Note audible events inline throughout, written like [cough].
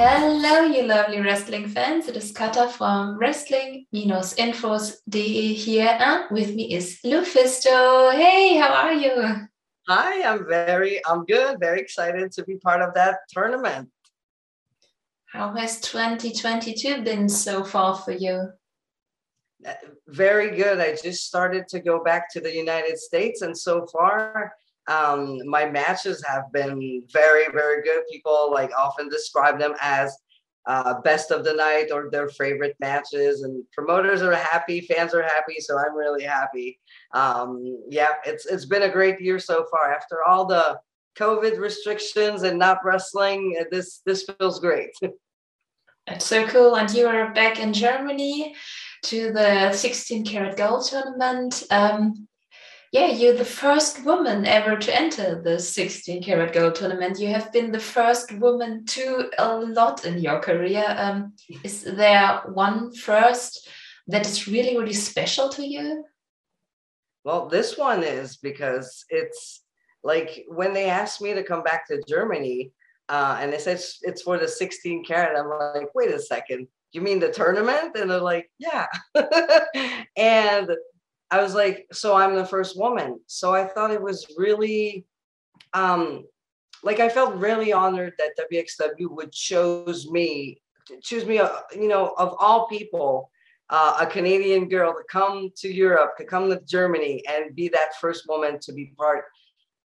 Hello, you lovely wrestling fans. It is Kata from wrestling-infos.de here, and with me is Lufisto. Hey, how are you? Hi, I'm very, I'm good. Very excited to be part of that tournament. How has 2022 been so far for you? Very good. I just started to go back to the United States, and so far, um, my matches have been very, very good. People like often describe them as uh, best of the night or their favorite matches, and promoters are happy, fans are happy, so I'm really happy. Um, yeah, it's it's been a great year so far. After all the COVID restrictions and not wrestling, uh, this this feels great. [laughs] It's so cool, and you are back in Germany to the 16 Carat gold tournament. Um, yeah, you're the first woman ever to enter the 16 Carat gold tournament. You have been the first woman to a lot in your career. Um, is there one first that is really, really special to you? Well, this one is because it's like when they asked me to come back to Germany, uh, and they said it's for the 16 Carat. I'm like, wait a second, you mean the tournament? And they're like, yeah. [laughs] and I was like, so I'm the first woman. So I thought it was really, um, like I felt really honored that WXW would choose me, choose me, uh, you know, of all people, uh, a Canadian girl to come to Europe, to come to Germany, and be that first woman to be part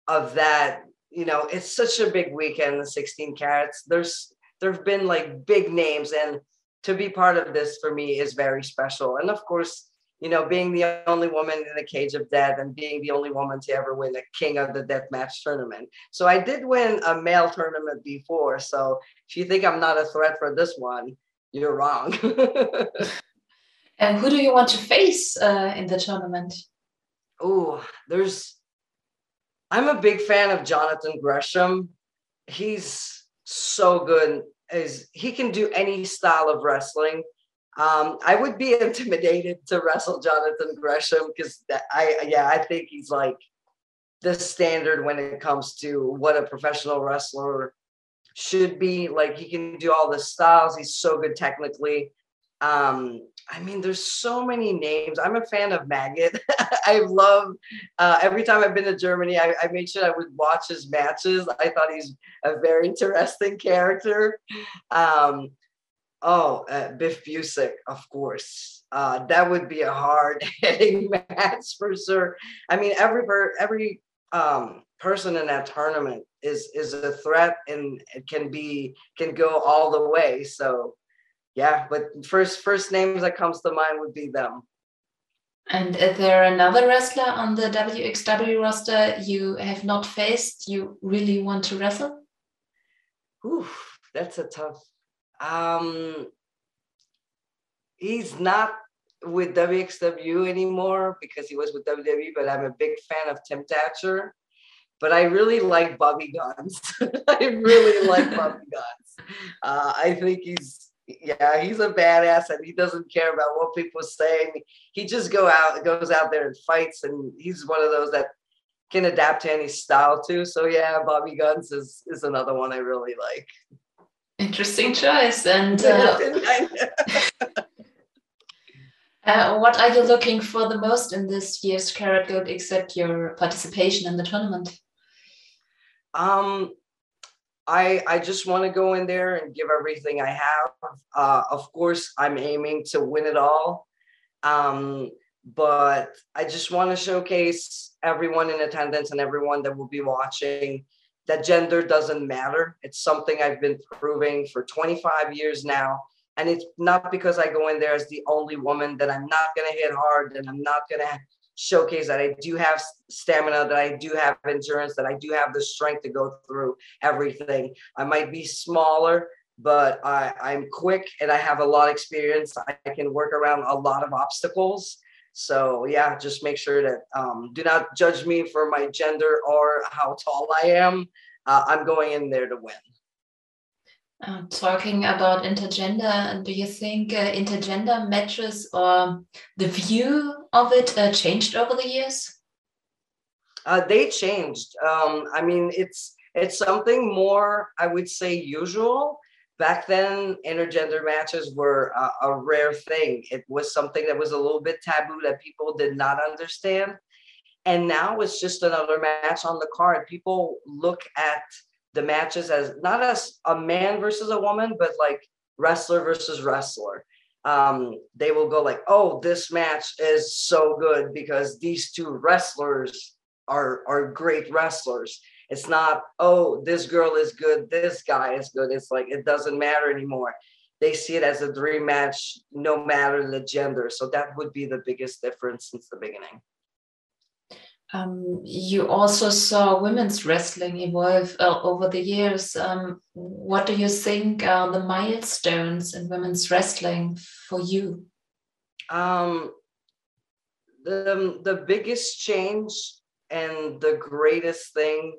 of that. You know, it's such a big weekend, the 16 carats. There's there've been like big names, and to be part of this for me is very special. And of course, you know, being the only woman in the cage of death and being the only woman to ever win a King of the Death Match tournament. So I did win a male tournament before. So if you think I'm not a threat for this one, you're wrong. [laughs] and who do you want to face uh, in the tournament? Oh, there's. I'm a big fan of Jonathan Gresham. He's so good. Is he can do any style of wrestling um, I would be [laughs] intimidated to wrestle Jonathan Gresham because I, yeah, I think he's like the standard when it comes to what a professional wrestler should be. Like he can do all the styles. He's so good technically. Um, I mean, there's so many names. I'm a fan of Maggot. [laughs] I love uh, every time I've been to Germany, I, I made sure I would watch his matches. I thought he's a very interesting character. Um, Oh, uh, Biff Busick, of course. Uh, that would be a hard [laughs] hitting match for sure. I mean, every every um, person in that tournament is is a threat and it can be can go all the way. So, yeah. But first first names that comes to mind would be them. And is there another wrestler on the WXW roster you have not faced? You really want to wrestle? Oof, that's a tough um, he's not with WXW anymore because he was with WWE, but I'm a big fan of Tim Thatcher. But I really like Bobby Guns. [laughs] I really like Bobby Guns. Uh, I think he's yeah, he's a badass and he doesn't care about what people say. He just go out goes out there and fights and he's one of those that can adapt to any style too. So yeah, Bobby Guns is is another one I really like. Interesting choice. And [laughs] uh, [laughs] uh, what are you looking for the most in this year's Carat Gold, except your participation in the tournament? Um, I I just want to go in there and give everything I have. Uh, of course, I'm aiming to win it all. Um, but I just want to showcase everyone in attendance and everyone that will be watching that gender doesn't matter. It's something I've been proving for 25 years now. And it's not because I go in there as the only woman that I'm not going to hit hard and I'm not going to showcase that I do have stamina, that I do have endurance, that I do have the strength to go through everything. I might be smaller, but I, I'm quick and I have a lot of experience. I can work around a lot of obstacles. So yeah, just make sure that um, do not judge me for my gender or how tall I am. Uh, I'm going in there to win. Uh, talking about intergender, do you think uh, intergender matches or the view of it uh, changed over the years? Uh, they changed. Um, I mean, it's it's something more, I would say, usual back then intergender matches were a, a, rare thing. It was something that was a little bit taboo that people did not understand. And now it's just another match on the card. People look at the matches as not as a man versus a woman but like wrestler versus wrestler. Um, they will go like oh this match is so good because these two wrestlers are are great wrestlers it's not, oh, this girl is good, this guy is good. It's like it doesn't matter anymore. They see it as a dream match, no matter the gender. So that would be the biggest difference since the beginning. Um, you also saw women's wrestling evolve uh, over the years. Um, what do you think are the milestones in women's wrestling for you? Um, the, the biggest change and the greatest thing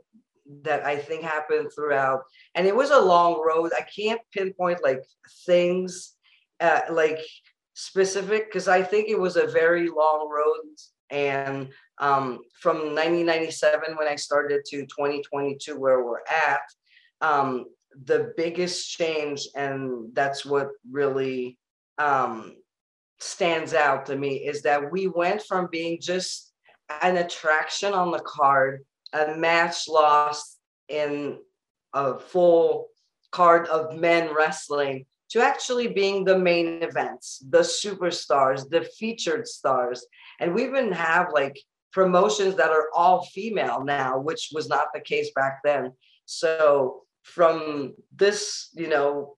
that I think happened throughout. And it was a long road. I can't pinpoint like things uh, like specific because I think it was a very long road. And um, from 1997 when I started to 2022 where we're at, um, the biggest change, and that's what really um, stands out to me, is that we went from being just an attraction on the card a match lost in a full card of men wrestling to actually being the main events, the superstars, the featured stars. And we even have like promotions that are all female now, which was not the case back then. So from this, you know,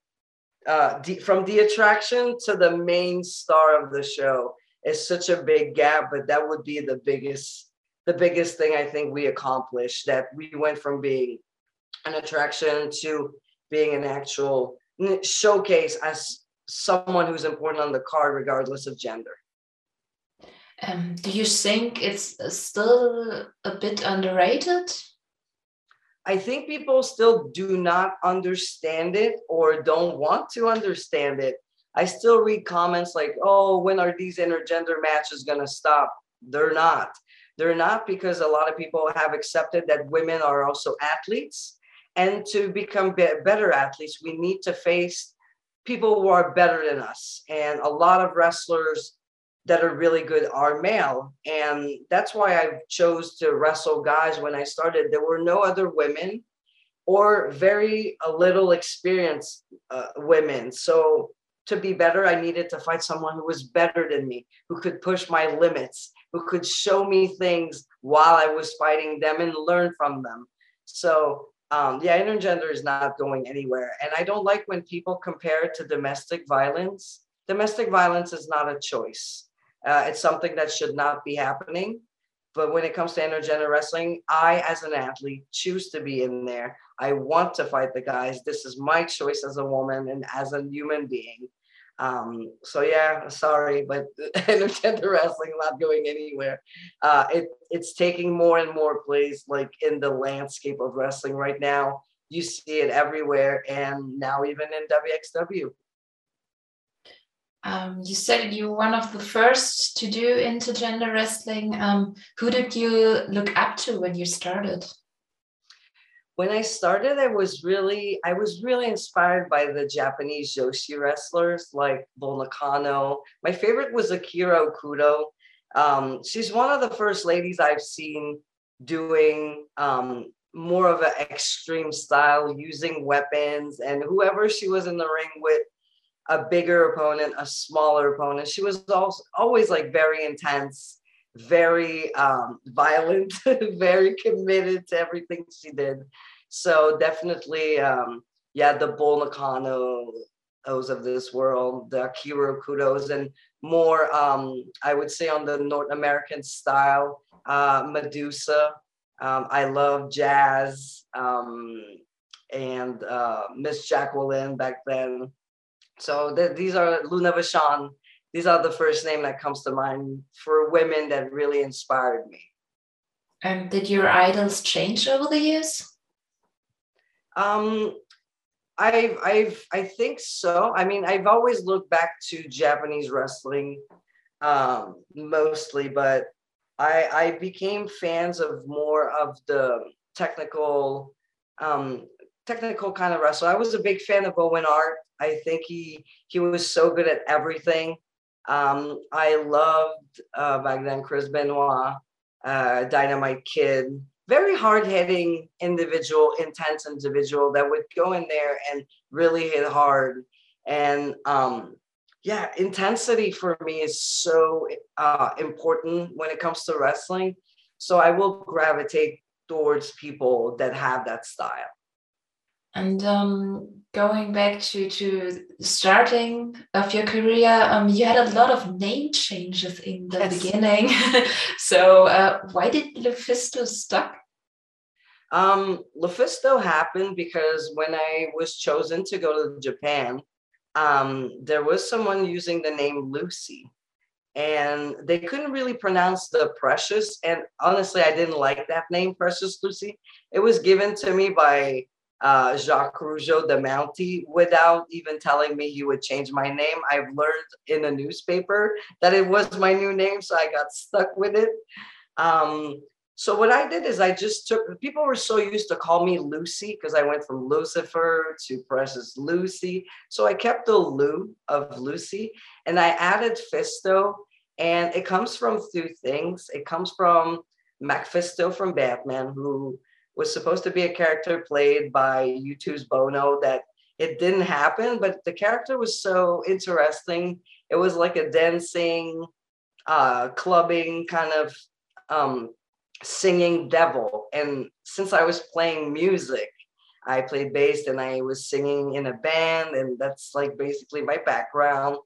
uh, the, from the attraction to the main star of the show is such a big gap, but that would be the biggest the biggest thing I think we accomplished that we went from being an attraction to being an actual showcase as someone who's important on the card, regardless of gender. Um, do you think it's still a bit underrated? I think people still do not understand it or don't want to understand it. I still read comments like, oh, when are these intergender matches going to stop? They're not. They're not because a lot of people have accepted that women are also athletes. And to become be- better athletes, we need to face people who are better than us. And a lot of wrestlers that are really good are male. And that's why I chose to wrestle guys when I started. There were no other women or very little experienced uh, women. So to be better, I needed to fight someone who was better than me, who could push my limits, who could show me things while I was fighting them and learn from them. So, um, yeah, intergender is not going anywhere. And I don't like when people compare it to domestic violence. Domestic violence is not a choice, uh, it's something that should not be happening. But when it comes to intergender wrestling, I, as an athlete, choose to be in there. I want to fight the guys. This is my choice as a woman and as a human being. Um, so yeah, sorry, but [laughs] intergender wrestling not going anywhere. Uh, it it's taking more and more place like in the landscape of wrestling right now. You see it everywhere, and now even in WXW. Um, you said you were one of the first to do intergender wrestling. Um, who did you look up to when you started? When I started, I was really, I was really inspired by the Japanese Joshi wrestlers like Nakano. My favorite was Akira Hokuto. Um, she's one of the first ladies I've seen doing um, more of an extreme style, using weapons, and whoever she was in the ring with, a bigger opponent, a smaller opponent. She was also always like very intense, very um, violent, [laughs] very committed to everything she did. So definitely, um, yeah, the Bull Nakano, those of this world, the Akira Hokutos, and more, um, I would say on the North American style, uh, Medusa. Um, I love jazz um, and uh, Miss Jacqueline back then. So th- these are Luna Vachon these are the first name that comes to mind for women that really inspired me. And did your idols change over the years? Um, I've, I've, I think so. I mean, I've always looked back to Japanese wrestling, um, mostly, but I, I became fans of more of the technical, um, technical kind of wrestler. I was a big fan of Owen Hart. I think he he was so good at everything. Um, I loved uh, back then Chris Benoit, uh, Dynamite Kid, very hard hitting individual, intense individual that would go in there and really hit hard. And um, yeah, intensity for me is so uh, important when it comes to wrestling. So I will gravitate towards people that have that style. And um, going back to to starting of your career, um, you had a lot of name changes in the yes. beginning. [laughs] so uh, why did Lufisto stuck? Um, Lufisto happened because when I was chosen to go to Japan, um, there was someone using the name Lucy, and they couldn't really pronounce the Precious. And honestly, I didn't like that name, Precious Lucy. It was given to me by uh, Jacques Rougeau de Mountie without even telling me he would change my name. I've learned in a newspaper that it was my new name, so I got stuck with it. Um, so what I did is I just took people were so used to call me Lucy because I went from Lucifer to Precious Lucy. So I kept the Lu of Lucy and I added Fisto. And it comes from two things. It comes from Mephisto from Batman, who was supposed to be a character played by U2's Bono that it didn't happen, but the character was so interesting. It was like a dancing, uh, clubbing kind of um, singing devil. And since I was playing music, I played bass and I was singing in a band, and that's like basically my background.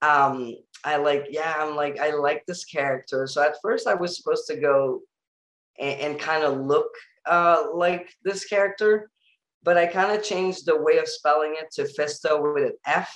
Um, I like, yeah, I'm like, I like this character. So at first, I was supposed to go and, and kind of look uh, like this character, but I kind of changed the way of spelling it to Fisto with an F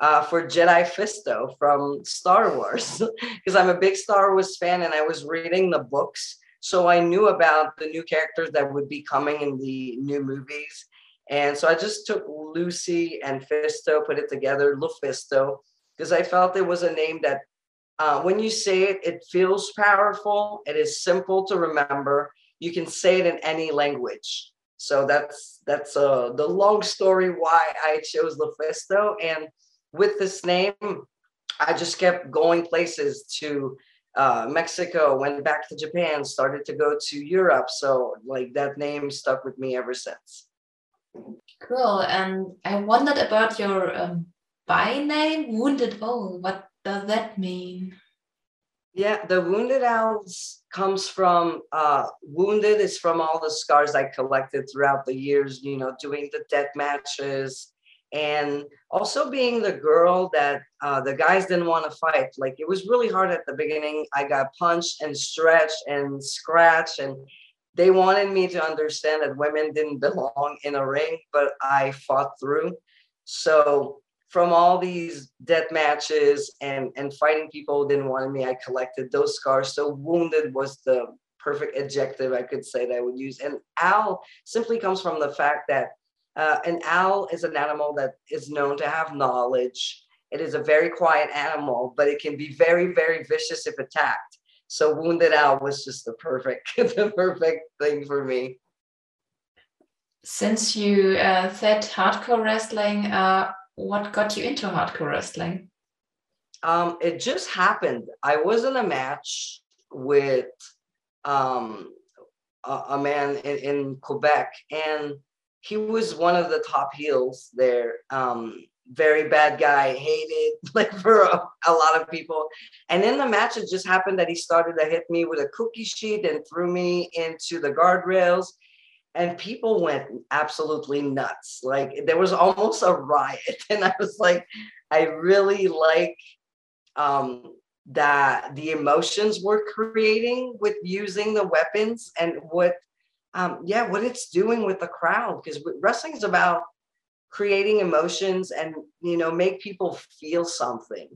uh, for Jedi Fisto from Star Wars [laughs] because I'm a big Star Wars fan and I was reading the books. So I knew about the new characters that would be coming in the new movies. And so I just took Lucy and Fisto, put it together, Lufisto, because I felt it was a name that uh, when you say it, it feels powerful. It is simple to remember you can say it in any language. So that's that's uh, the long story why I chose Lufisto. And with this name, I just kept going places to uh, Mexico, went back to Japan, started to go to Europe. So like that name stuck with me ever since. Cool. And I wondered about your um, by name, Wounded Owl. What does that mean? Yeah, the wounded owls comes from uh, wounded is from all the scars I collected throughout the years, you know, doing the death matches and also being the girl that uh, the guys didn't want to fight. Like it was really hard at the beginning. I got punched and stretched and scratched, and they wanted me to understand that women didn't belong in a ring, but I fought through. So from all these death matches and and fighting people who didn't want me, I collected those scars. So wounded was the perfect adjective I could say that I would use. And owl simply comes from the fact that uh, an owl is an animal that is known to have knowledge. It is a very quiet animal, but it can be very, very vicious if attacked. So wounded owl was just the perfect, [laughs] the perfect thing for me. Since you uh, said hardcore wrestling, uh, what got you into hardcore wrestling? Um, it just happened. I was in a match with um, a, a, man in, in, Quebec, and he was one of the top heels there. Um, very bad guy, hated [laughs] like for a, a, lot of people. And in the match, it just happened that he started to hit me with a cookie sheet and threw me into the guardrails and people went absolutely nuts. Like there was almost a riot. [laughs] And I was like, I really like um, that the emotions we're creating with using the weapons and what, um, yeah, what it's doing with the crowd. Because wrestling is about creating emotions and, you know, make people feel something.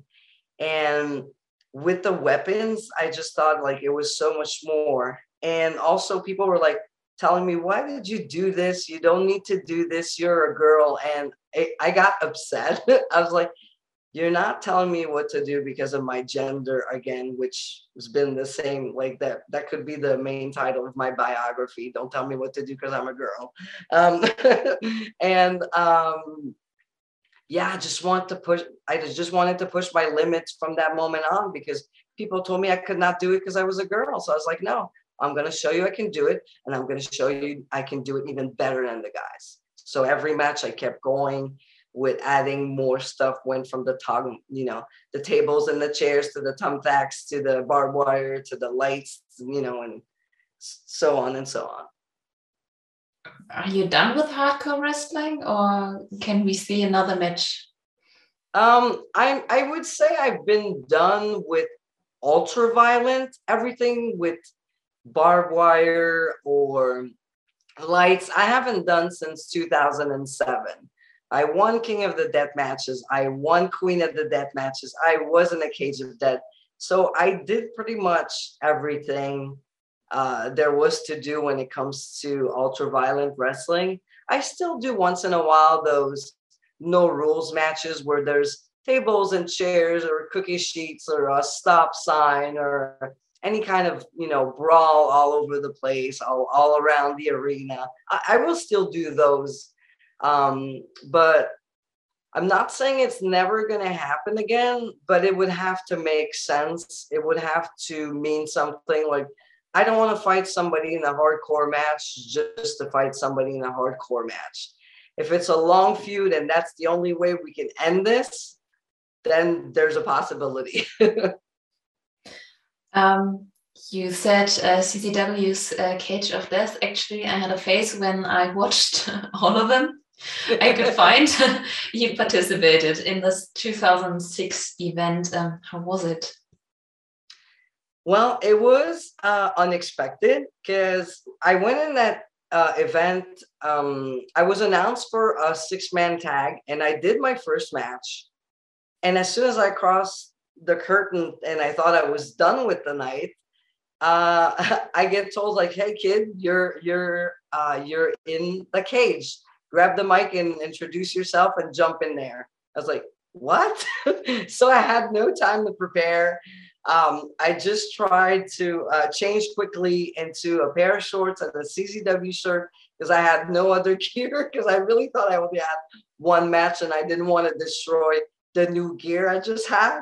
And with the weapons, I just thought like it was so much more. And also, people were like, telling me, why did you do this? You don't need to do this. You're a girl. And I, got [laughs] upset. I was like, you're not telling me what to do because of my gender again which has been the same like that that could be the main title of my biography don't tell me what to do because i'm a girl um, [laughs] and um, yeah i just want to push i just wanted to push my limits from that moment on because people told me i could not do it because i was a girl so i was like no i'm going to show you i can do it and i'm going to show you i can do it even better than the guys so every match i kept going with adding more stuff went from the tongue, you know, the tables and the chairs to the thumbtacks to the barbed wire to the lights, you know, and so on and so on. Are you done with hardcore wrestling or can we see another match? Um, I I would say I've been done with ultra violent, everything with barbed wire or lights. I haven't done since 2007. I won King of the Death matches. I won Queen of the Death matches. I was in a cage of death. So I did pretty much everything uh, there was to do when it comes to ultra violent wrestling. I still do once in a while those no rules matches where there's tables and chairs or cookie sheets or a stop sign or any kind of you know brawl all over the place all, all around the arena I, I will still do those um, but I'm not saying it's never going to happen again, but it would have to make sense. It would have to mean something like, I don't want to fight somebody in a hardcore match just to fight somebody in a hardcore match. If it's a long feud and that's the only way we can end this, then there's a possibility. [laughs] um, you said uh, CZW's uh, Cage of Death. Actually, I had a phase when I watched [laughs] all of them I could [laughs] find [laughs] you participated in this 2006 event. Um, how was it? Well, it was uh, unexpected because I went in that uh, event. Um, I was announced for a six man tag and I did my first match. And as soon as I crossed the curtain and I thought I was done with the night, uh, [laughs] I get told like, "Hey, kid, you're you're uh, you're in the cage." grab the mic and introduce yourself and jump in there. I was like, what? [laughs] so I had no time to prepare. Um, I just tried to uh, change quickly into a pair of shorts and a CZW shirt because I had no other [laughs] gear because I really thought I only had one match and I didn't want to destroy the new gear I just had.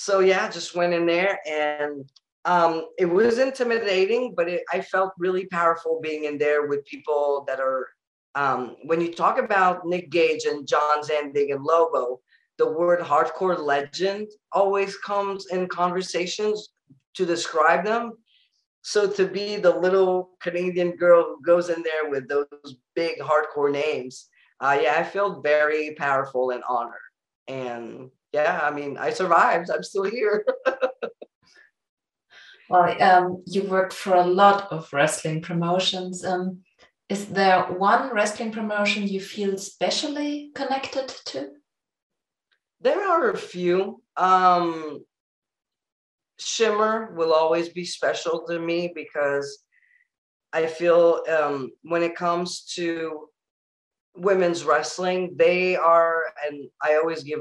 So yeah, just went in there and um, it was intimidating, but it, I felt really powerful being in there with people that are um, when you talk about Nick Gage and John Zandig and Lobo, the word hardcore legend always comes in conversations to describe them. So to be the little Canadian girl who goes in there with those big hardcore names, uh, yeah, I feel very powerful and honored. And yeah, I mean, I survived. I'm still here. [laughs] well, um, you worked for a lot of wrestling promotions. Um, is there one wrestling promotion you feel specially connected to? There are a few. Um, Shimmer will always be special to me because I feel um, when it comes to women's wrestling, they are, and I always give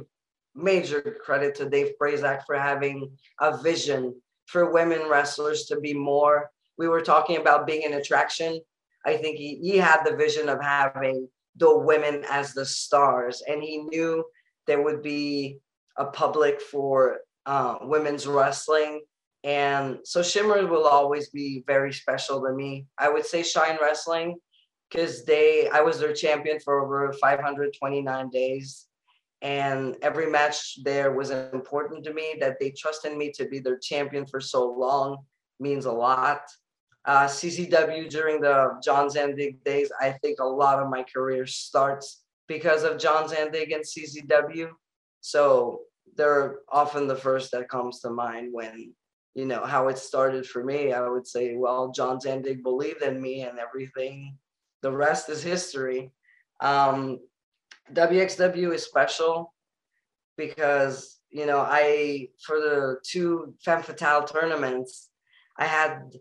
major credit to Dave Prazak for having a vision for women wrestlers to be more. We were talking about being an attraction I think he, he had the vision of having the women as the stars, and he knew there would be a public for uh, women's wrestling. And so Shimmer will always be very special to me. I would say Shine Wrestling because they I was their champion for over 529 days. And every match there was important to me that they trusted me to be their champion for so long means a lot uh, CZW during the John Zandig days. I think a lot of my career starts because of John Zandig and CZW. So they're often the first that comes to mind when you know how it started for me. I would say, well, John Zandig believed in me, and everything. The rest is history. Um, WXW is special because you know I for the two femme fatale tournaments, I had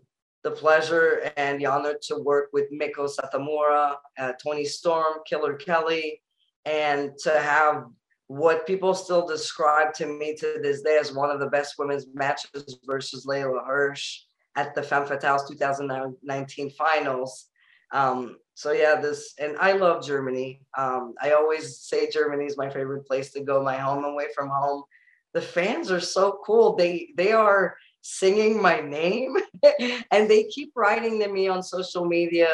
the pleasure and the honor to work with Meiko Satomura, uh, Toni Storm, Killer Kelly, and to have what people still describe to me to this day as one of the best women's matches versus Leyla Hirsch at the Femme Fatales 2019 finals. Um, so yeah, this and I love Germany. Um, I always say Germany is my favorite place to go. My home away from home. The fans are so cool. They they are singing my name, [laughs] and they keep writing to me on social media.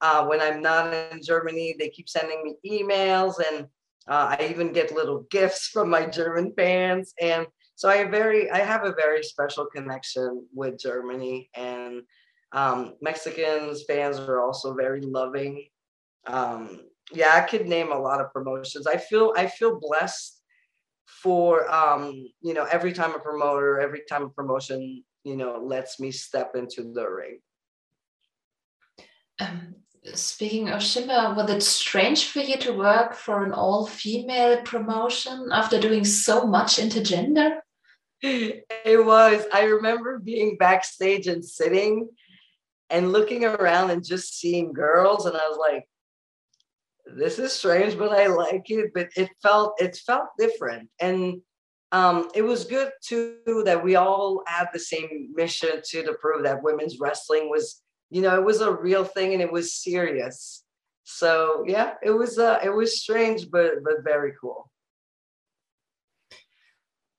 Uh, when I'm not in Germany, they keep sending me emails, and uh, I even get little gifts from my German fans. And so I very I have a very special connection with Germany and um, Mexicans fans are also very loving. Um, yeah, I could name a lot of promotions. I feel I feel blessed for um, you know every time a promoter, every time a promotion, you know, lets me step into the ring. Um, speaking of Shimmer, was it strange for you to work for an all-female promotion after doing so much intergender? [laughs] It was. I remember being backstage and sitting and looking around and just seeing girls and i was like this is strange but i like it. But it felt it felt different. And um, it was good too that we all had the same mission to, to prove that women's wrestling was you know it was a real thing and it was serious. So yeah it was uh it was strange but but very cool.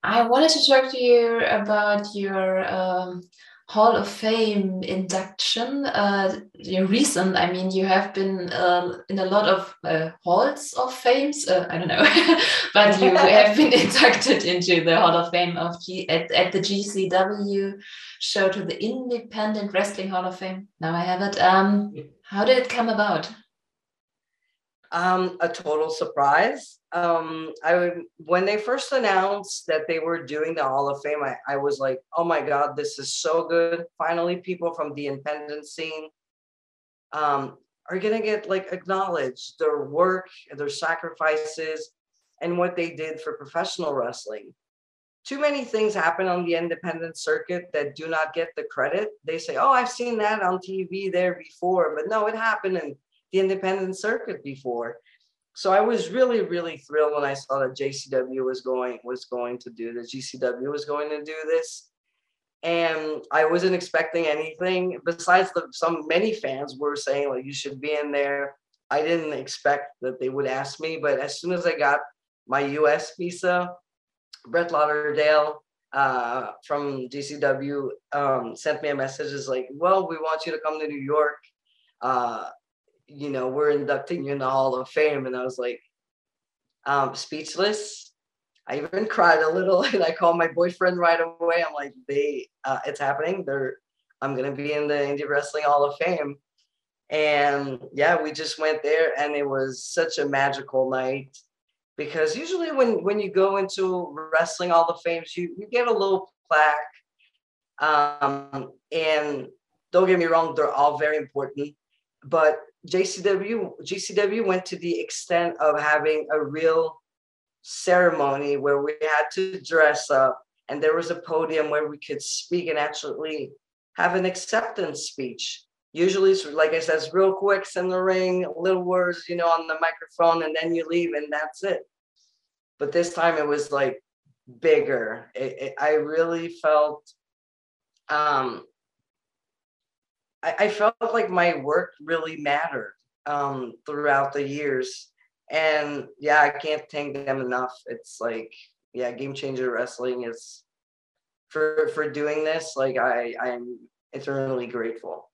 I wanted to talk to you about your um, Hall of Fame induction. Uh, recent, I mean, you have been uh, in a lot of uh, halls of fames. Uh, I don't know, [laughs] but you [laughs] have been inducted into the Hall of Fame of G at, at the GCW show to the Independent Wrestling Hall of Fame. Now I have it. Um, how did it come about? Um, a total surprise. Um, I when they first announced that they were doing the Hall of Fame, I, I was like, oh my god, this is so good. Finally, people from the independent scene um, are gonna get like acknowledged their work, their sacrifices, and what they did for professional wrestling. Too many things happen on the independent circuit that do not get the credit. They say, "Oh, I've seen that on TV there before," but no, it happened in the independent circuit before. So I was really, really thrilled when I saw that JCW was going was going to do this. GCW was going to do this, and I wasn't expecting anything besides the some many fans were saying like you should be in there. I didn't expect that they would ask me, but as soon as I got my U.S. visa, Brett Lauderdale uh, from GCW um, sent me a message. Is like, well, we want you to come to New York. Uh, you know, we're inducting you in the Hall of Fame. And I was like, um, speechless. I even cried a little [laughs] and I called my boyfriend right away. I'm like, they, uh, it's happening. They're, I'm going to be in the Indie Wrestling Hall of Fame. And yeah, we just went there and it was such a magical night because usually when, when you go into Wrestling Hall of Fame, you, you get a little plaque. Um, and don't get me wrong, they're all very important. But JCW GCW went to the extent of having a real ceremony where we had to dress up and there was a podium where we could speak and actually have an acceptance speech. Usually, like I said, it's real quick, in the ring, little words, you know, on the microphone, and then you leave, and that's it. But this time it was like bigger. It, it, I really felt um, I, I felt like my work really mattered um, throughout the years. And yeah, I can't thank them enough. It's like, yeah, Game Changer Wrestling is for for doing this. Like I I'm eternally grateful.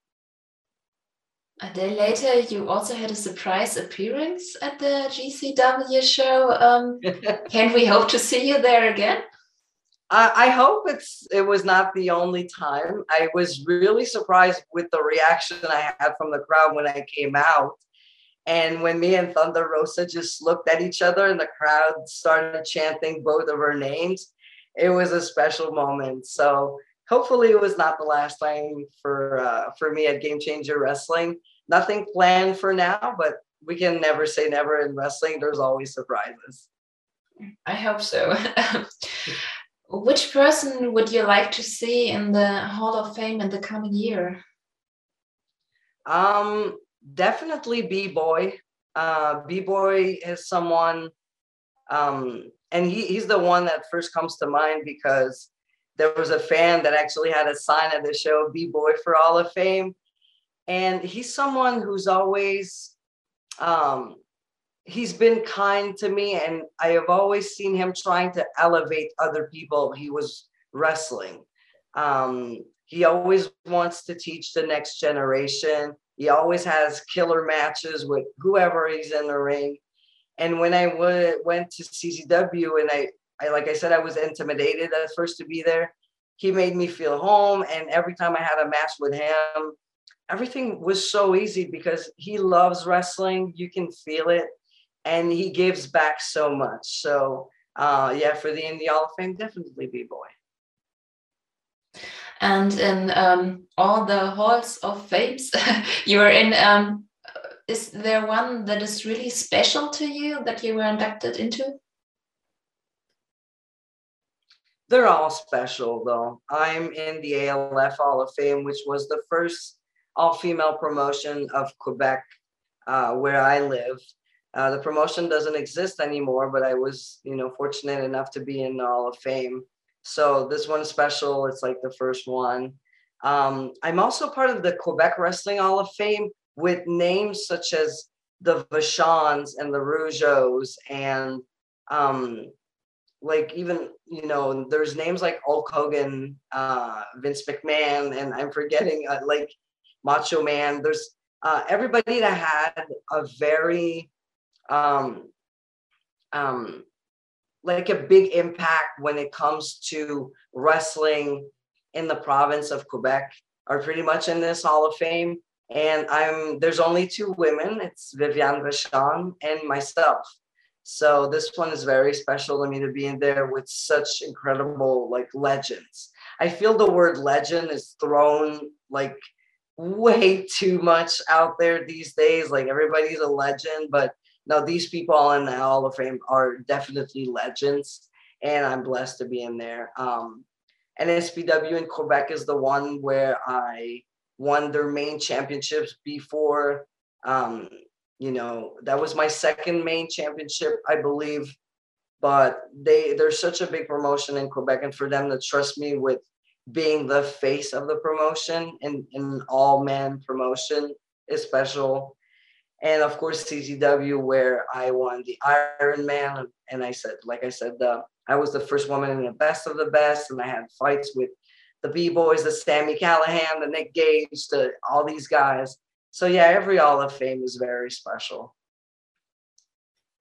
A day later, you also had a surprise appearance at the GCW show. Um, [laughs] can we hope to see you there again? I, hope it's it was not the only time. I was really surprised with the reaction I had from the crowd when I came out. And when me and Thunder Rosa just looked at each other and the crowd started chanting both of our names, it was a special moment. So hopefully it was not the last time for uh, for me at Game Changer Wrestling. Nothing planned for now, but we can never say never in wrestling. There's always surprises. I hope so. [laughs] Which person would you like to see in the Hall of Fame in the coming year? Um, definitely B Boy. Uh, B Boy is someone um, and he, he's the one that first comes to mind because there was a fan that actually had a sign at the show, B Boy for All of Fame. And he's someone who's always, um, he's been kind to me. And I have always seen him trying to elevate other people he was wrestling. Um, he always wants to teach the next generation. He always has killer matches with whoever he's in the ring. And when I w- went to CZW and I, I, like I said, I was intimidated at first to be there. He made me feel home. And every time I had a match with him, everything was so easy because he loves wrestling. You can feel it. And he gives back so much. So, uh, yeah, for the Indie Hall of Fame, definitely B Boy. And in um, all the halls of fames, [laughs] you were in um, is there one that is really special to you that you were inducted into? They're all special, though. I'm in the ALF Hall of Fame, which was the first all female promotion of Quebec uh, where I live. Uh, the promotion doesn't exist anymore, but I was, you know, fortunate enough to be in the Hall of Fame. So this one's special. It's like the first one. Um, I'm also part of the Quebec Wrestling Hall of Fame, with names such as the Vachons and the Rougeaus and um, like even you know there's names like Hulk Hogan, uh, Vince McMahon, and I'm forgetting uh, like Macho Man. There's uh, everybody that had a very um, um, like a big impact when it comes to wrestling in the province of Quebec are pretty much in this Hall of Fame and I'm there's only two women. It's Viviane Vachon and myself. So this one is very special to me to be in there with such incredible like legends. I feel the word legend is thrown like way [laughs] too much out there these days. Like everybody's a legend, but no, these people in the Hall of Fame are definitely legends, and I'm blessed to be in there. Um, and SPW in Quebec is the one where I won their main championships before. Um, you know, that was my second main championship, I believe. But they there's such a big promotion in Quebec, and for them to trust me with being the face of the promotion and an all man promotion is special. And of course, CZW, where I won the Iron Man. And I said, like I said, the, I was the first woman in the best of the best, and I had fights with the B boys, the Sami Callihan, the Nick Gage, the all these guys. So yeah, every Hall of Fame is very special.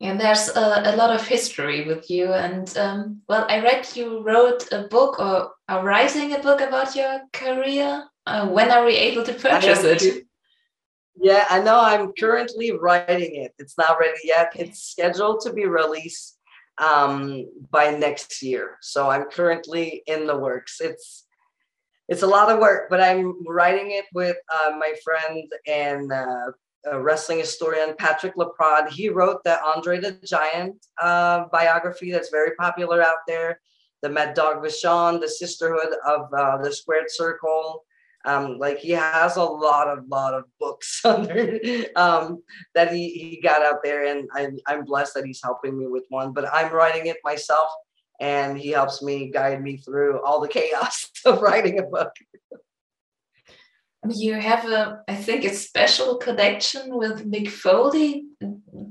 And there's a, a lot of history with you. And um, well, I read you wrote a book or are writing a book about your career. Uh, when are we able to purchase it? Yeah, I know. I'm currently writing it. It's not ready yet. It's scheduled to be released um, by next year. So I'm currently in the works. It's it's a lot of work, but I'm writing it with uh, my friend and uh, wrestling historian Patrick Laprade. He wrote the Andre the Giant uh, biography that's very popular out there. The Mad Dog Vachon, the Sisterhood of uh, the Squared Circle. Um, like he has a lot of lot of books [laughs] under um, that he, he got out there, and I'm I'm blessed that he's helping me with one. But I'm writing it myself and he helps me guide me through all the [laughs] chaos of writing a book. You have a, I think, a special connection with Mick Foley.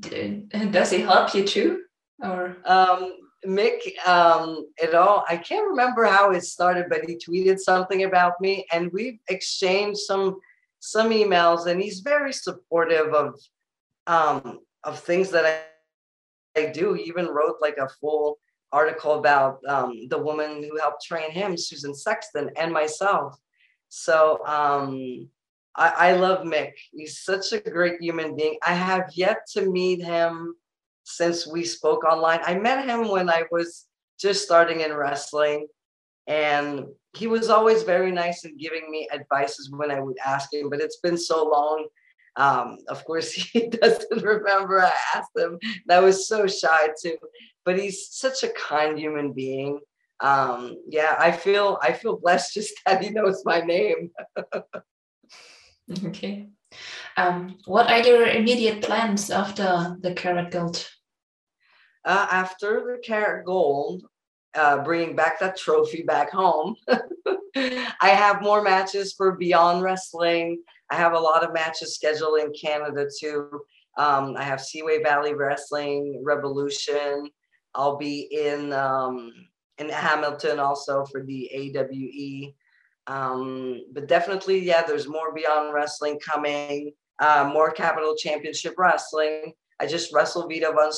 Does he help you too, or? Um, Mick, um, it all. I can't remember how it started, but he tweeted something about me, and we've exchanged some some emails, and he's very supportive of um, of things that I, I do. He even wrote like a full article about um, the woman who helped train him, Susan Sexton, and myself. So um, I, I love Mick. He's such a great human being. I have yet to meet him since we spoke online. I met him when I was just starting in wrestling, and he was always very nice in giving me advices when I would ask him. But it's been so long. Um, of course, [laughs] he doesn't remember I asked him. That was so shy too but he's such a kind human being. Um, yeah, I feel I feel blessed just [laughs] that he knows my name. [laughs] okay. Um, what are your immediate plans after the Carat Gold? Uh, after the Carat Gold, uh, bringing back that trophy back home, [laughs] I have more matches for Beyond Wrestling. I have a lot of matches scheduled in Canada too. Um, I have Seaway Valley Wrestling, Revolution. I'll be in um, in Hamilton also for the AWE. Um, but definitely, yeah, there's more Beyond Wrestling coming. Uh, more Capital Championship Wrestling. I just wrestled Vita Von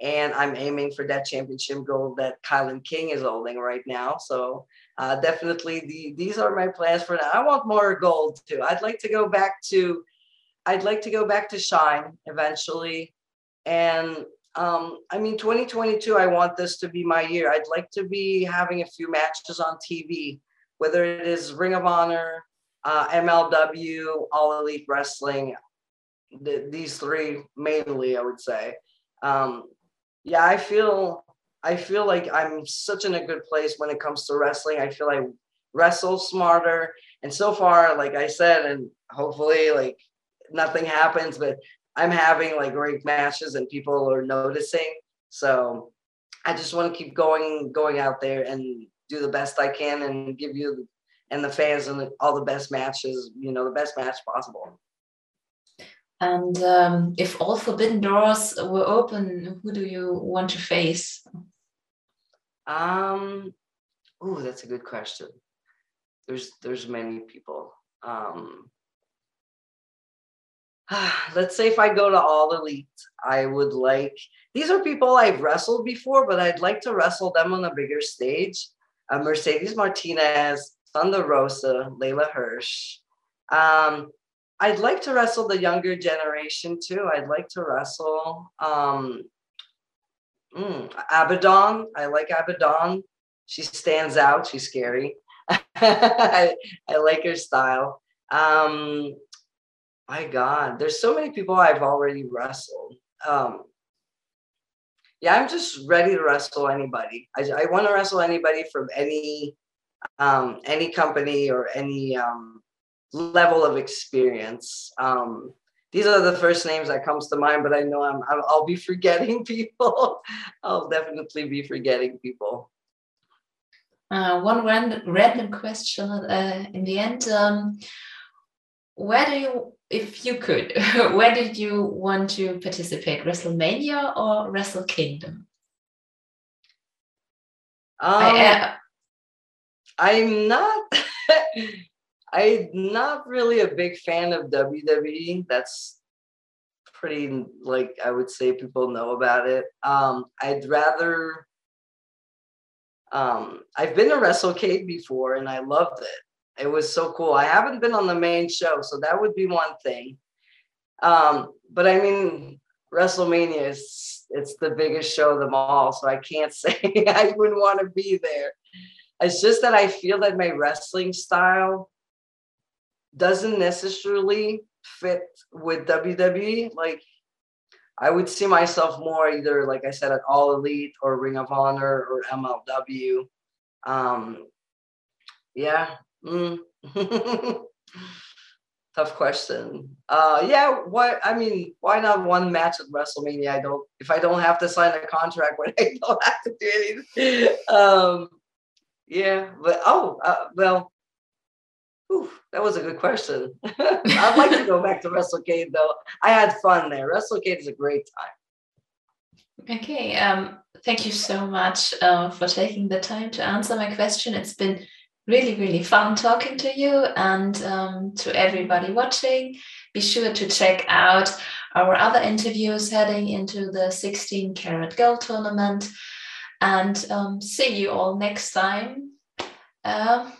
and I'm aiming for that championship gold that Kylan King is holding right now. So uh, definitely, the, these are my plans for now. I want more gold too. I'd like to go back to I'd like to go back to Shine eventually. And um, I mean, 2022, I want this to be my year. I'd like to be having a few matches on TV, whether it is Ring of Honor, uh, MLW, All Elite Wrestling, th- these three mainly, I would say. Um, yeah, I feel I feel like I'm such in a good place when it comes to wrestling. I feel I wrestle smarter, and so far, like I said, and hopefully, like nothing happens, but I'm having like great matches and people are noticing. So I just want to keep going, going out there and do the best I can and give you and the fans and all the best matches, you know, the best match possible. And um, if all forbidden doors were open, who do you want to face? Um, oh, that's a good question. There's there's many people. Um, [sighs] let's say if I go to All Elite, I would like these are people I've wrestled before, but I'd like to wrestle them on a bigger stage. Uh, Mercedes Martinez, Thunder Rosa, Leyla Hirsch. Um, I'd like to wrestle the younger generation too. I'd like to wrestle um, mm, Abaddon. I like Abaddon. She stands out. She's scary. [laughs] I, I like her style. Um, my God, there's so many people I've already wrestled. Um, yeah, I'm just ready to wrestle anybody. I, I want to wrestle anybody from any um, any company or any um, level of experience. Um, these are the first names that comes to mind, but I know I'm, i will be forgetting [laughs] people. I'll definitely be forgetting people. Uh, one random, random question uh, in the end. Um, where do you if you could, [laughs] where did you want to participate? WrestleMania or Wrestle Kingdom? Um, I, uh, I'm not. [laughs] I'm not really a big fan of WWE. That's pretty like I would say people know about it. Um, I'd rather. Um, I've been to WrestleCade before and I loved it. It was so cool. I haven't been on the main show, so that would be one thing. Um, but I mean, WrestleMania is it's the biggest show of them all, so I can't [laughs] say I wouldn't want to be there. It's just that I feel that my wrestling style doesn't necessarily fit with WWE. Like I would see myself more either, like I said, at All Elite or Ring of Honor or MLW. Um, yeah, Mm. [laughs] Tough question. Uh, yeah, what I mean, why not one match at WrestleMania? I don't if I don't have to sign a contract [laughs] when I don't have to do anything. Um, yeah, but oh uh, well, that was a good question. [laughs] I'd like to go back to WrestleCade though. I had fun there. WrestleCade is a great time. Okay. Um, thank you so much uh, for taking the time to answer my question. It's been really, really fun talking to you and um, to everybody watching. Be sure to check out our other interviews heading into the 16 Carat Gold tournament and um, see you all next time. Uh.